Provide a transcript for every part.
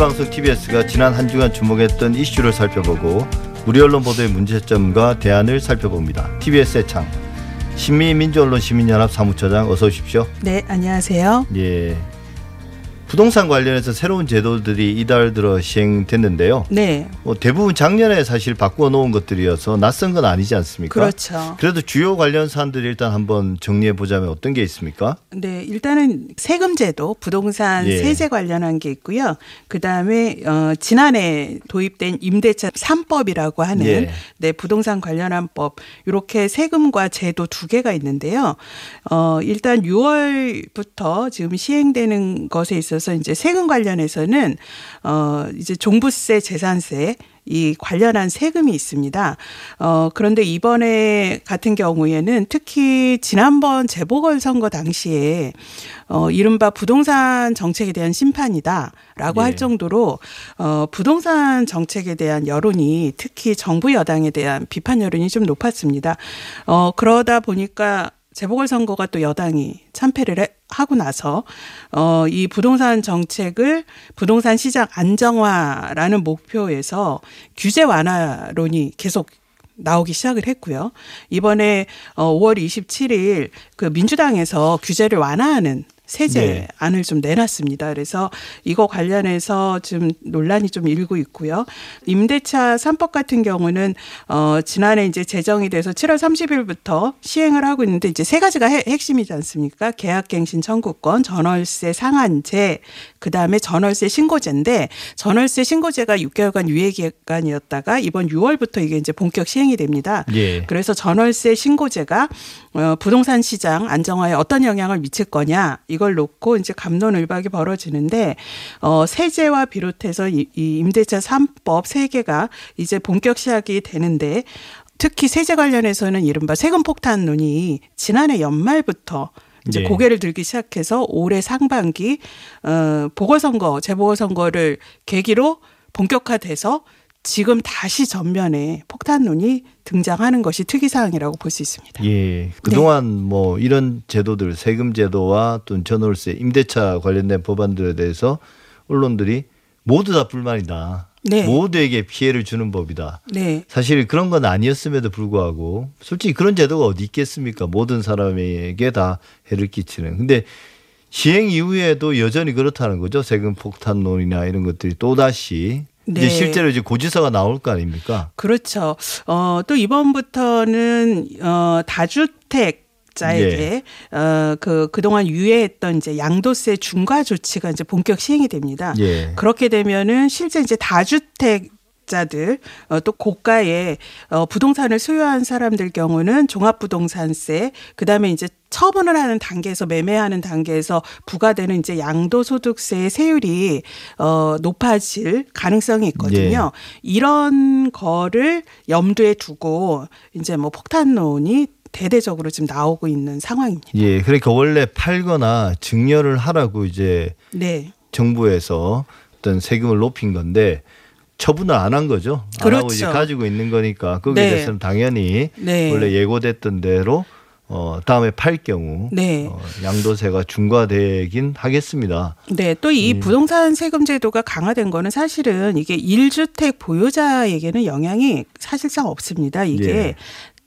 방송 TBS가 지난 한 주간 주목했던 이슈를 살펴보고 우리 언론 보도의 문제점과 대안을 살펴봅니다. TBS의 창 신민민주언론 시민연합 사무처장 어서 오십시오. 네, 안녕하세요. 예. 부동산 관련해서 새로운 제도들이 이달 들어 시행됐는데요. 네. 뭐 대부분 작년에 사실 바꾸어 놓은 것들이어서 낯선 건 아니지 않습니까? 그렇죠. 그래도 주요 관련 사안들 일단 한번 정리해 보자면 어떤 게 있습니까? 네, 일단은 세금 제도, 부동산 예. 세제 관련한 게 있고요. 그다음에 어 지난해 도입된 임대차 3법이라고 하는 예. 네, 부동산 관련한 법. 이렇게 세금과 제도 두 개가 있는데요. 어 일단 6월부터 지금 시행되는 것에 있어서 이제 세금 관련해서는 어 이제 종부세, 재산세 이 관련한 세금이 있습니다. 어, 그런데 이번에 같은 경우에는 특히 지난번 재보궐선거 당시에 어, 이른바 부동산 정책에 대한 심판이다라고 예. 할 정도로 어, 부동산 정책에 대한 여론이 특히 정부 여당에 대한 비판 여론이 좀 높았습니다. 어, 그러다 보니까 재보궐선거가 또 여당이 참패를 해- 하고 나서 어, 이 부동산 정책을 부동산 시장 안정화라는 목표에서 규제 완화론이 계속 나오기 시작을 했고요. 이번에 어 5월 27일 그 민주당에서 규제를 완화하는 세제 네. 안을 좀 내놨습니다. 그래서 이거 관련해서 좀 논란이 좀 일고 있고요. 임대차 3법 같은 경우는 어 지난해 이제 제정이 돼서 7월 30일부터 시행을 하고 있는데 이제 세 가지가 해- 핵심이지 않습니까? 계약갱신 청구권, 전월세 상한제, 그다음에 전월세 신고제인데 전월세 신고제가 6개월간 유예 기간이었다가 이번 6월부터 이게 이제 본격 시행이 됩니다. 예. 그래서 전월세 신고제가 어, 부동산 시장 안정화에 어떤 영향을 미칠 거냐 이걸 놓고 이제 감론을박이 벌어지는데 어, 세제와 비롯해서 이, 이 임대차 3법 세 개가 이제 본격 시작이 되는데 특히 세제 관련해서는 이른바 세금 폭탄론이 지난해 연말부터 이제 네. 고개를 들기 시작해서 올해 상반기 어 보궐선거 재보궐선거를 계기로 본격화돼서 지금 다시 전면에 폭탄론이 등장하는 것이 특이사항이라고 볼 수 있습니다. 예. 그동안 뭐 이런 제도들 세금 제도와 또 전월세, 임대차 관련된 법안들에 대해서 언론들이 모두 다 불만이다. 네. 모두에게 피해를 주는 법이다. 네. 사실 그런 건 아니었음에도 불구하고 솔직히 그런 제도가 어디 있겠습니까? 모든 사람에게 다 해를 끼치는. 근데 시행 이후에도 여전히 그렇다는 거죠. 세금 폭탄론이나 이런 것들이 또 다시 네. 이제 실제로 이제 고지서가 나올 거 아닙니까? 그렇죠. 어, 또 이번부터는 어, 다주택 자에게 어, 그 그동안 유예했던 이제 양도세 중과 조치가 이제 본격 시행이 됩니다. 예. 그렇게 되면은 실제 이제 다주택 자들 어, 또 고가의 어, 부동산을 소유한 사람들 경우는 종합부동산세 그다음에 이제 처분을 하는 단계에서 매매하는 단계에서 부과되는 이제 양도소득세의 세율이 어 높아질 가능성이 있거든요. 이런 거를 염두에 두고 이제 뭐 폭탄론이 대대적으로 지금 나오고 있는 상황입니다. 예. 그러니까 원래 팔거나 증여를 하라고 이제 네. 정부에서 어떤 세금을 높인 건데 처분을 안 한 거죠. 안 하고 이제 그렇죠. 가지고 있는 거니까 거기에 네. 대해서는 당연히 네. 원래 예고됐던 대로 어 다음에 팔 경우 네. 어, 양도세가 중과되긴 하겠습니다. 네, 또 이 부동산 세금 제도가 강화된 거는 사실은 이게 1주택 보유자에게는 영향이 사실상 없습니다. 이게 예.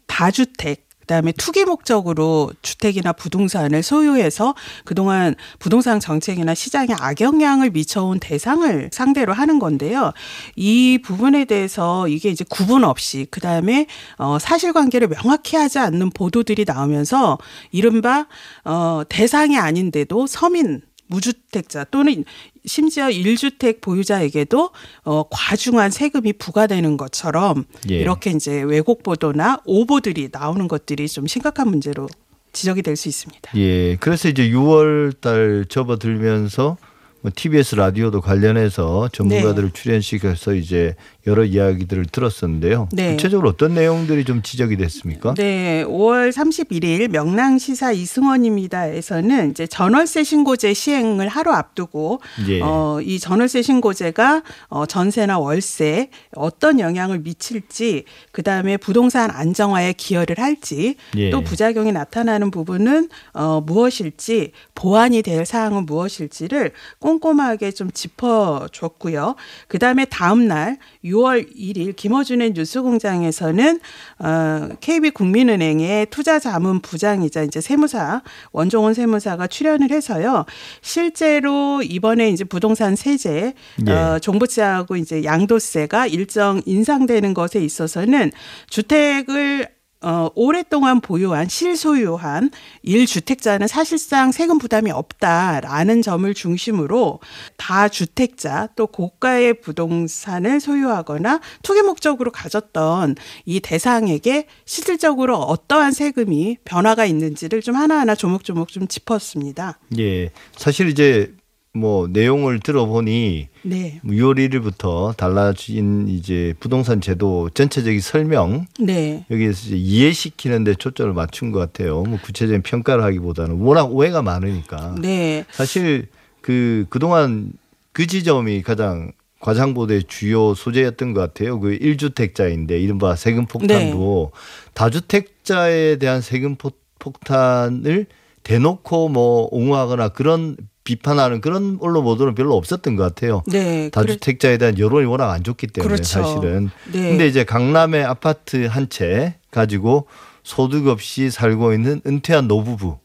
다주택 그다음에 투기 목적으로 주택이나 부동산을 소유해서 그동안 부동산 정책이나 시장에 악영향을 미쳐온 대상을 상대로 하는 건데요. 이 부분에 대해서 이게 이제 구분 없이 그다음에 어 사실관계를 명확히 하지 않는 보도들이 나오면서 이른바 어 대상이 아닌데도 서민 무주택자 또는 심지어 1주택 보유자에게도 어 과중한 세금이 부과되는 것처럼 예. 이렇게 이제 왜곡 보도나 오보들이 나오는 것들이 좀 심각한 문제로 지적이 될 수 있습니다. 예. 그래서 이제 6월 달 접어들면서 뭐 TBS 라디오도 관련해서 전문가들을 출연시켜서 이제 여러 이야기들을 들었었는데요. 네. 구체적으로 어떤 내용들이 좀 지적이 됐습니까? 네, 5월 31일 명랑시사 이승원입니다에서는 이제 전월세 신고제 시행을 하루 앞두고 예. 어, 이 전월세 신고제가 어, 전세나 월세 어떤 영향을 미칠지 그 다음에 부동산 안정화에 기여를 할지 예. 또 부작용이 나타나는 부분은 어, 무엇일지 보완이 될 사항은 무엇일지를 꼼꼼하게 좀 짚어줬고요. 그 다음에 다음 날 6월 1일 김어준의 뉴스공장에서는 어, KB국민은행의 투자자문 부장이자 이제 세무사 원종원 세무사가 출연을 해서요. 실제로 이번에 이제 부동산 세제 예. 어, 종부세하고 이제 양도세가 일정 인상되는 것에 있어서는 주택을 어, 오랫동안 보유한 실소유한 1주택자는 사실상 세금 부담이 없다라는 점을 중심으로 다주택자 또 고가의 부동산을 소유하거나 투기 목적으로 가졌던 이 대상에게 실질적으로 어떠한 세금이 변화가 있는지를 좀 하나하나 조목조목 좀 짚었습니다. 예. 사실 이제 뭐 내용을 들어보니 네. 6월 1일부터 달라진 이제 부동산 제도 전체적인 설명 네. 여기에서 이제 이해시키는 데 초점을 맞춘 것 같아요. 뭐 구체적인 평가를 하기보다는 워낙 오해가 많으니까. 네. 사실 그 그동안 그 지점이 가장 과장보도의 주요 소재였던 것 같아요. 그 1주택자인데 이른바 세금 폭탄도 다주택자에 대한 세금 폭- 폭탄을 대놓고 뭐 옹호하거나 그런 비판하는 그런 언론 보도는 별로 없었던 것 같아요. 네. 다주택자에 대한 여론이 워낙 안 좋기 때문에 그렇죠. 사실은. 네. 근데 이제 강남의 아파트 한 채 가지고 소득 없이 살고 있는 은퇴한 노부부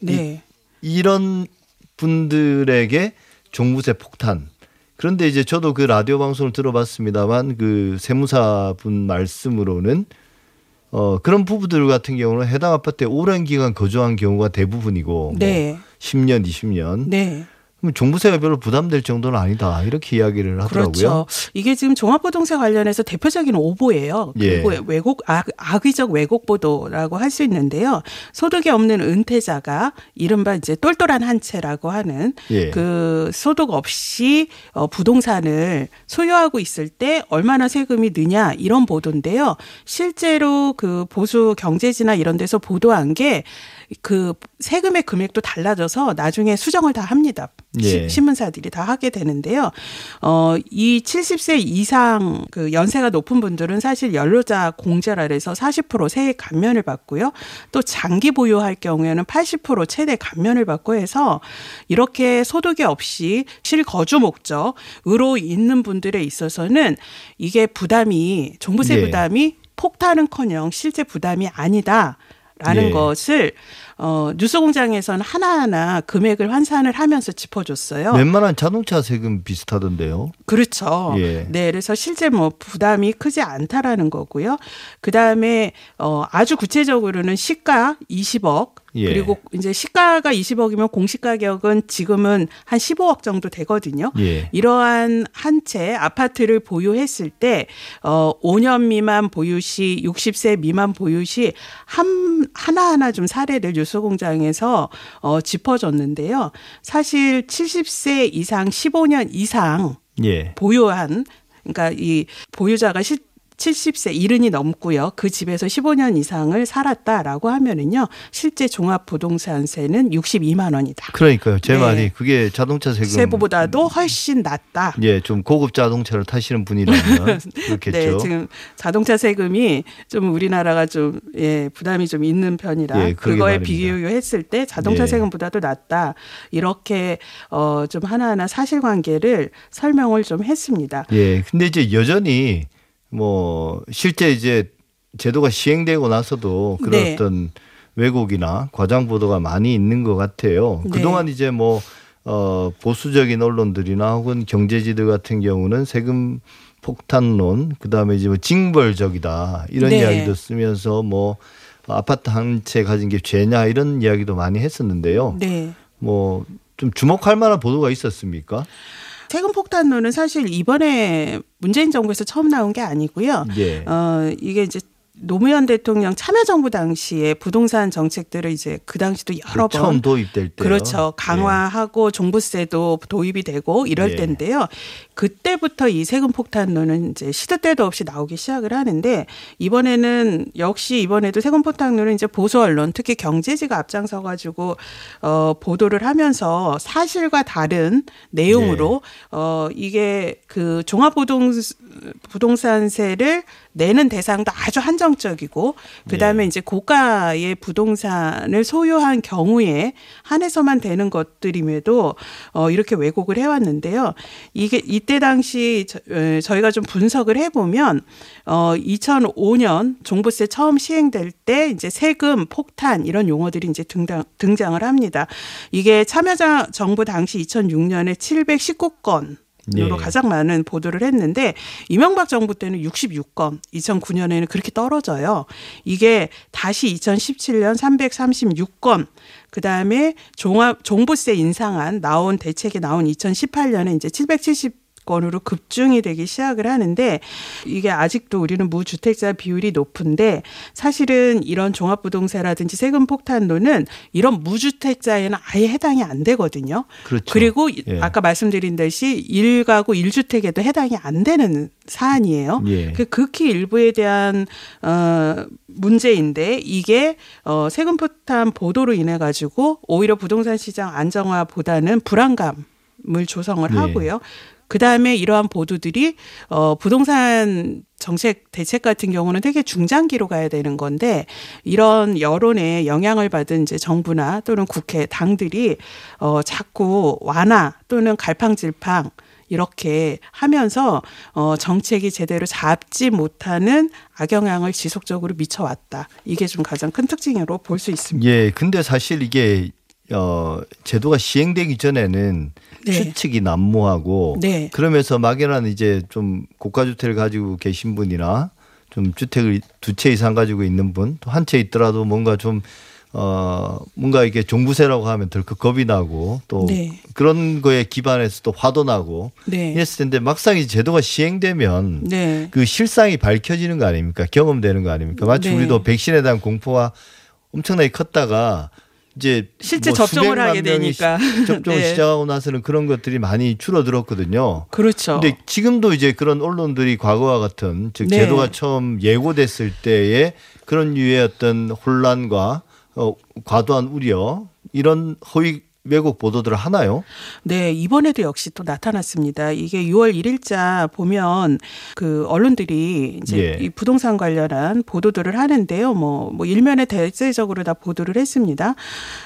네. 이런 분들에게 종부세 폭탄. 그런데 이제 저도 그 라디오 방송을 들어봤습니다만 그 세무사분 말씀으로는 어 그런 부부들 같은 경우는 해당 아파트에 오랜 기간 거주한 경우가 대부분이고 네. 뭐 10년, 20년. 네. 그럼 종부세가 별로 부담될 정도는 아니다. 이렇게 이야기를 하더라고요. 그렇죠. 이게 지금 종합부동산 관련해서 대표적인 오보예요. 예. 그리고 왜곡 악, 악의적 왜곡 보도라고 할 수 있는데요. 소득이 없는 은퇴자가 이른바 이제 똘똘한 한 채라고 하는 예. 그 소득 없이 어, 부동산을 소유하고 있을 때 얼마나 세금이 느냐 이런 보도인데요. 실제로 그 보수 경제지나 이런 데서 보도한 게 그 세금의 금액도 달라져서 나중에 수정을 다 합니다. 예. 시- 신문사들이 다 하게 되는데요. 어, 이 70세 이상 그 연세가 높은 분들은 사실 연료자 공제라 해서 40% 세액 감면을 받고요. 또 장기 보유할 경우에는 80% 최대 감면을 받고 해서 이렇게 소득이 없이 실거주 목적으로 있는 분들에 있어서는 이게 부담이 종부세 예. 부담이 폭탄은커녕 실제 부담이 아니 다. 라는 예. 것을 어 뉴스공장에서는 하나하나 금액을 환산을 하면서 짚어줬어요. 웬만한 자동차 세금 비슷하던데요. 그렇죠. 예. 네, 그래서 실제 뭐 부담이 크지 않다라는 거고요. 그 다음에 어 아주 구체적으로는 시가 20억 예. 그리고 이제 시가가 20억이면 공시 가격은 지금은 한 15억 정도 되거든요. 예. 이러한 한 채 아파트를 보유했을 때, 어, 5년 미만 보유 시, 60세 미만 보유 시, 한, 하나하나 좀 사례를 뉴스공장에서, 어, 짚어줬는데요. 사실 70세 이상 15년 이상 예. 보유한, 그러니까 이 보유자가 실, 70세 이른이 넘고요. 그 집에서 15년 이상을 살았다라고 하면은요. 실제 종합 부동산세는 62만 원이다. 그러니까요. 제 네. 말이 그게 자동차 세금 세보다도 훨씬 낮다. 예, 좀 고급 자동차를 타시는 분이라면 그렇겠죠. 네, 지금 자동차 세금이 좀 우리나라가 좀 예, 부담이 좀 있는 편이라 예, 그거에. 비교했을 때 자동차 예. 세금보다도 낮다. 이렇게 어 좀 하나하나 사실관계를 설명을 좀 했습니다. 예, 근데 이제 여전히 뭐 실제 이제 제도가 시행되고 나서도 그런 네. 어떤 왜곡이나 과장 보도가 많이 있는 것 같아요. 네. 그동안 이제 뭐 어, 보수적인 언론들이나 혹은 경제지들 같은 경우는 세금 폭탄론, 그 다음에 이제 뭐 징벌적이다 이런 네. 이야기도 쓰면서 뭐 아파트 한 채 가진 게 죄냐 이런 이야기도 많이 했었는데요. 네. 뭐좀 주목할 만한 보도가 있었습니까? 세금 폭탄론은 사실 이번에 문재인 정부에서 처음 나온 게 아니고요. 예. 어, 이게 이제 노무현 대통령 참여정부 당시에 부동산 정책들을 이제 그 당시도 여러 번 처음 도입될 때 그렇죠. 강화하고 종부세도 도입이 되고 이럴 예. 때인데요. 그때부터 이 세금 폭탄론은 이제 시도 때도 없이 나오기 시작을 하는데 이번에는 역시 이번에도 세금 폭탄론은 이제 보수 언론 특히 경제지가 앞장서 가지고 어 보도를 하면서 사실과 다른 내용으로 어 이게 그 종합 부동 부동산세를 내는 대상도 아주 한정적이고 그다음에 예. 이제 고가의 부동산을 소유한 경우에 한해서만 되는 것들임에도 어 이렇게 왜곡을 해 왔는데요. 이게 이때 당시 저, 저희가 좀 분석을 해 보면 어 2005년 종부세 처음 시행될 때 이제 세금 폭탄 이런 용어들이 이제 등장 등장을 합니다. 이게 참여자 정부 당시 2006년에 719건 으로 예. 가장 많은 보도를 했는데 이명박 정부 때는 66건, 2009년에는 그렇게 떨어져요. 이게 다시 2017년 336건, 그 다음에 종합 종부세 인상안 나온 대책이 나온 2018년에 이제 770 건으로 급증이 되기 시작을 하는데 이게 아직도 우리는 무주택자 비율이 높은데 사실은 이런 종합부동세라든지 세금 폭탄론은 이런 무주택자에는 아예 해당이 안 되거든요. 그렇죠. 그리고 예. 아까 말씀드린 듯이 일가구 일주택에도 해당이 안 되는 사안이에요. 예. 그 극히 일부에 대한 어 문제인데 이게 어 세금 폭탄 보도로 인해 가지고 오히려 부동산 시장 안정화보다는 불안감 을 조성을 네. 하고요. 그 다음에 이러한 보도들이 어 부동산 정책 대책 같은 경우는 되게 중장기로 가야 되는 건데 이런 여론에 영향을 받은 이제 정부나 또는 국회 당들이 어 자꾸 완화 또는 갈팡질팡 이렇게 하면서 어 정책이 제대로 잡지 못하는 악영향을 지속적으로 미쳐왔다. 이게 좀 가장 큰 특징으로 볼 수 있습니다. 예, 근데 사실 이게 어 제도가 시행되기 전에는 네. 추측이 난무하고 네. 그러면서 막연한 이제 좀 고가 주택을 가지고 계신 분이나 좀 주택을 두 채 이상 가지고 있는 분 또 한 채 있더라도 뭔가 좀 어, 뭔가 이게 종부세라고 하면 덜컥 겁이 나고 또 네. 그런 거에 기반해서 또 화도 나고 네. 이랬을 텐데 막상 이 제도가 시행되면 네. 그 실상이 밝혀지는 거 아닙니까? 경험되는 거 아닙니까? 마치 네. 우리도 백신에 대한 공포가 엄청나게 컸다가 이제 실제 뭐 접종을 하게 되니까. 시- 접종을 네. 시작하고 나서는 그런 것들이 많이 줄어들었거든요. 그렇죠. 근데 지금도 이제 그런 언론들이 과거와 같은 즉 네. 제도가 처음 예고됐을 때의 그런 유의 어떤 혼란과 어, 과도한 우려 이런 허위 왜곡 보도들을 하나요? 네, 이번에도 역시 또 나타났습니다. 이게 6월 1일자 보면 그 언론들이 이제 예. 이 부동산 관련한 보도들을 하는데요. 뭐, 뭐 일면에 대체적으로 다 보도를 했습니다.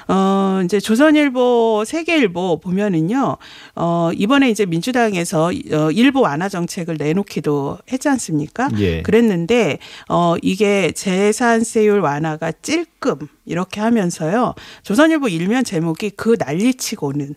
어, 이제 조선일보, 세계일보 보면은요. 어, 이번에 이제 민주당에서 어, 일부 완화 정책을 내놓기도 했지 않습니까? 예. 그랬는데 어 이게 재산세율 완화가 찔끔 이렇게 하면서요. 조선일보 일면 제목이 그 난리치고는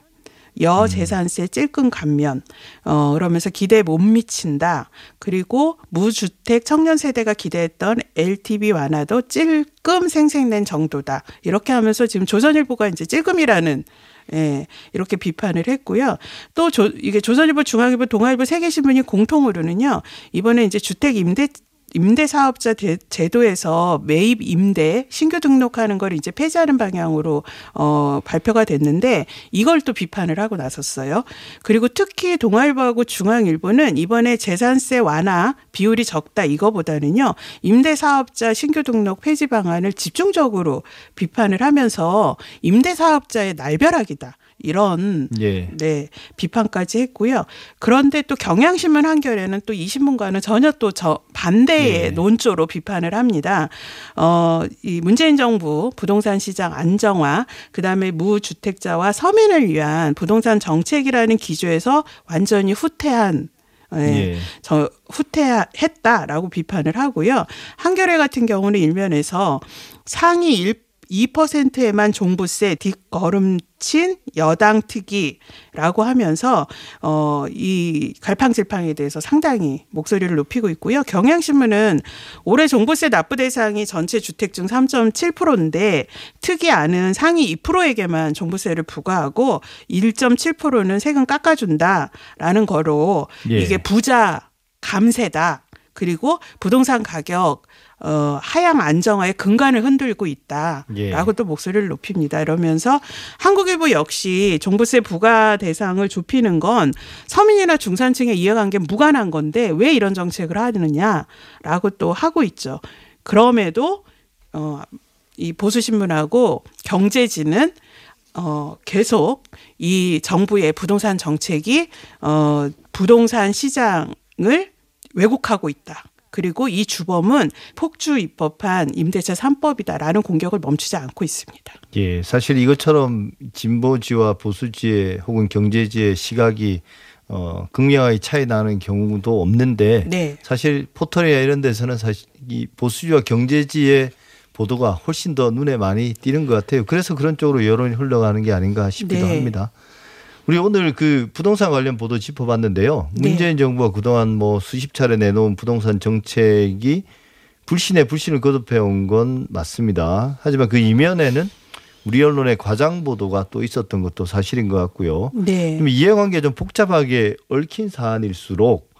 여재산세 찔끔 감면 어 그러면서 기대에 못 미친다. 그리고 무주택 청년 세대가 기대했던 LTV 완화도 찔끔 생생낸 정도다. 이렇게 하면서 지금 조선일보가 이제 찔끔이라는 예, 이렇게 비판을 했고요. 또 조, 이게 조선일보, 중앙일보, 동아일보 세 개 신문이 공통으로는요. 이번에 이제 주택 임대 임대 사업자 대- 제도에서 매입 임대 신규 등록하는 걸 이제 폐지하는 방향으로 어 발표가 됐는데 이걸 또 비판을 하고 나섰어요. 그리고 특히 동아일보하고 중앙일보는 이번에 재산세 완화 비율이 적다 이거보다는요. 임대 사업자 신규 등록 폐지 방안을 집중적으로 비판을 하면서 임대 사업자의 날벼락이다. 이런 예. 네, 비판까지 했고요. 그런데 또 경향신문 한겨레는 또 이 신문과는 전혀 또 저 반대의 네. 논조로 비판을 합니다. 어, 이 문재인 정부 부동산 시장 안정화, 그다음에 무주택자와 서민을 위한 부동산 정책이라는 기조에서 완전히 후퇴한 예, 예. 저 후퇴했다라고 비판을 하고요. 한겨레 같은 경우는 일면에서 상위 1 2%에만 종부세 뒷걸음친 여당 특위라고 하면서 어 이 갈팡질팡에 대해서 상당히 목소리를 높이고 있고요. 경향신문은 올해 종부세 납부 대상이 전체 주택 중 3.7%인데 특이안은 상위 2%에게만 종부세를 부과하고 1.7%는 세금 깎아준다라는 거로 예. 이게 부자 감세다. 그리고 부동산 가격 어, 하향 안정화의 근간을 흔들고 있다라고 예. 또 목소리를 높입니다. 이러면서 한국일보 역시 종부세 부과 대상을 좁히는 건 서민이나 중산층의 이해관계 무관한 건데 왜 이런 정책을 하느냐라고 또 하고 있죠. 그럼에도 어, 이 보수신문하고 경제지는 어, 계속 이 정부의 부동산 정책이 어, 부동산 시장을 왜곡하고 있다. 그리고 이 주범은 폭주 입법한 임대차 3법이다라는 공격을 멈추지 않고 있습니다. 예, 사실 이것처럼 진보지와 보수지의 혹은 경제지의 시각이 어, 극명하게 차이 나는 경우도 없는데 네. 사실 포털이나 이런 데서는 사실 이 보수지와 경제지의 보도가 훨씬 더 눈에 많이 띄는 것 같아요. 그래서 그런 쪽으로 여론이 흘러가는 게 아닌가 싶기도 네. 합니다. 우리 오늘 그 부동산 관련 보도 짚어봤는데요. 네. 문재인 정부가 그동안 뭐 수십 차례 내놓은 부동산 정책이 불신에 불신을 거듭해 온 건 맞습니다. 하지만 그 이면에는 우리 언론의 과장 보도가 또 있었던 것도 사실인 것 같고요. 네. 좀 이해관계 좀 복잡하게 얽힌 사안일수록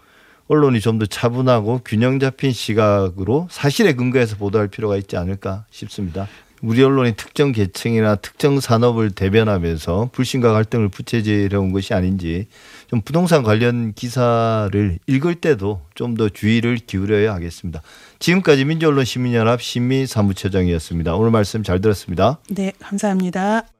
언론이 좀 더 차분하고 균형 잡힌 시각으로 사실에 근거해서 보도할 필요가 있지 않을까 싶습니다. 우리 언론이 특정 계층이나 특정 산업을 대변하면서 불신과 갈등을 부채질해 온 것이 아닌지 좀 부동산 관련 기사를 읽을 때도 좀 더 주의를 기울여야 하겠습니다. 지금까지 민주언론 시민연합 신미 사무처장이었습니다. 오늘 말씀 잘 들었습니다. 네, 감사합니다.